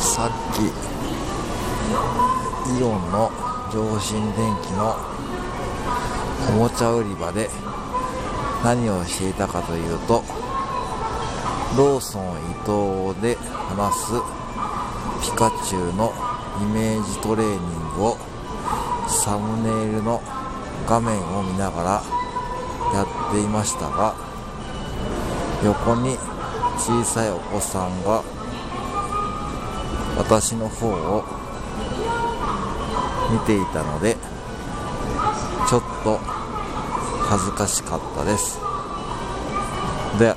さっきイオンの上新電機のおもちゃ売り場で何をしていたかというとローソン伊藤で話すピカチュウのイメージトレーニングをサムネイルの画面を見ながらやっていましたが横に小さいお子さんが私の方を見ていたのでちょっと恥ずかしかったです。で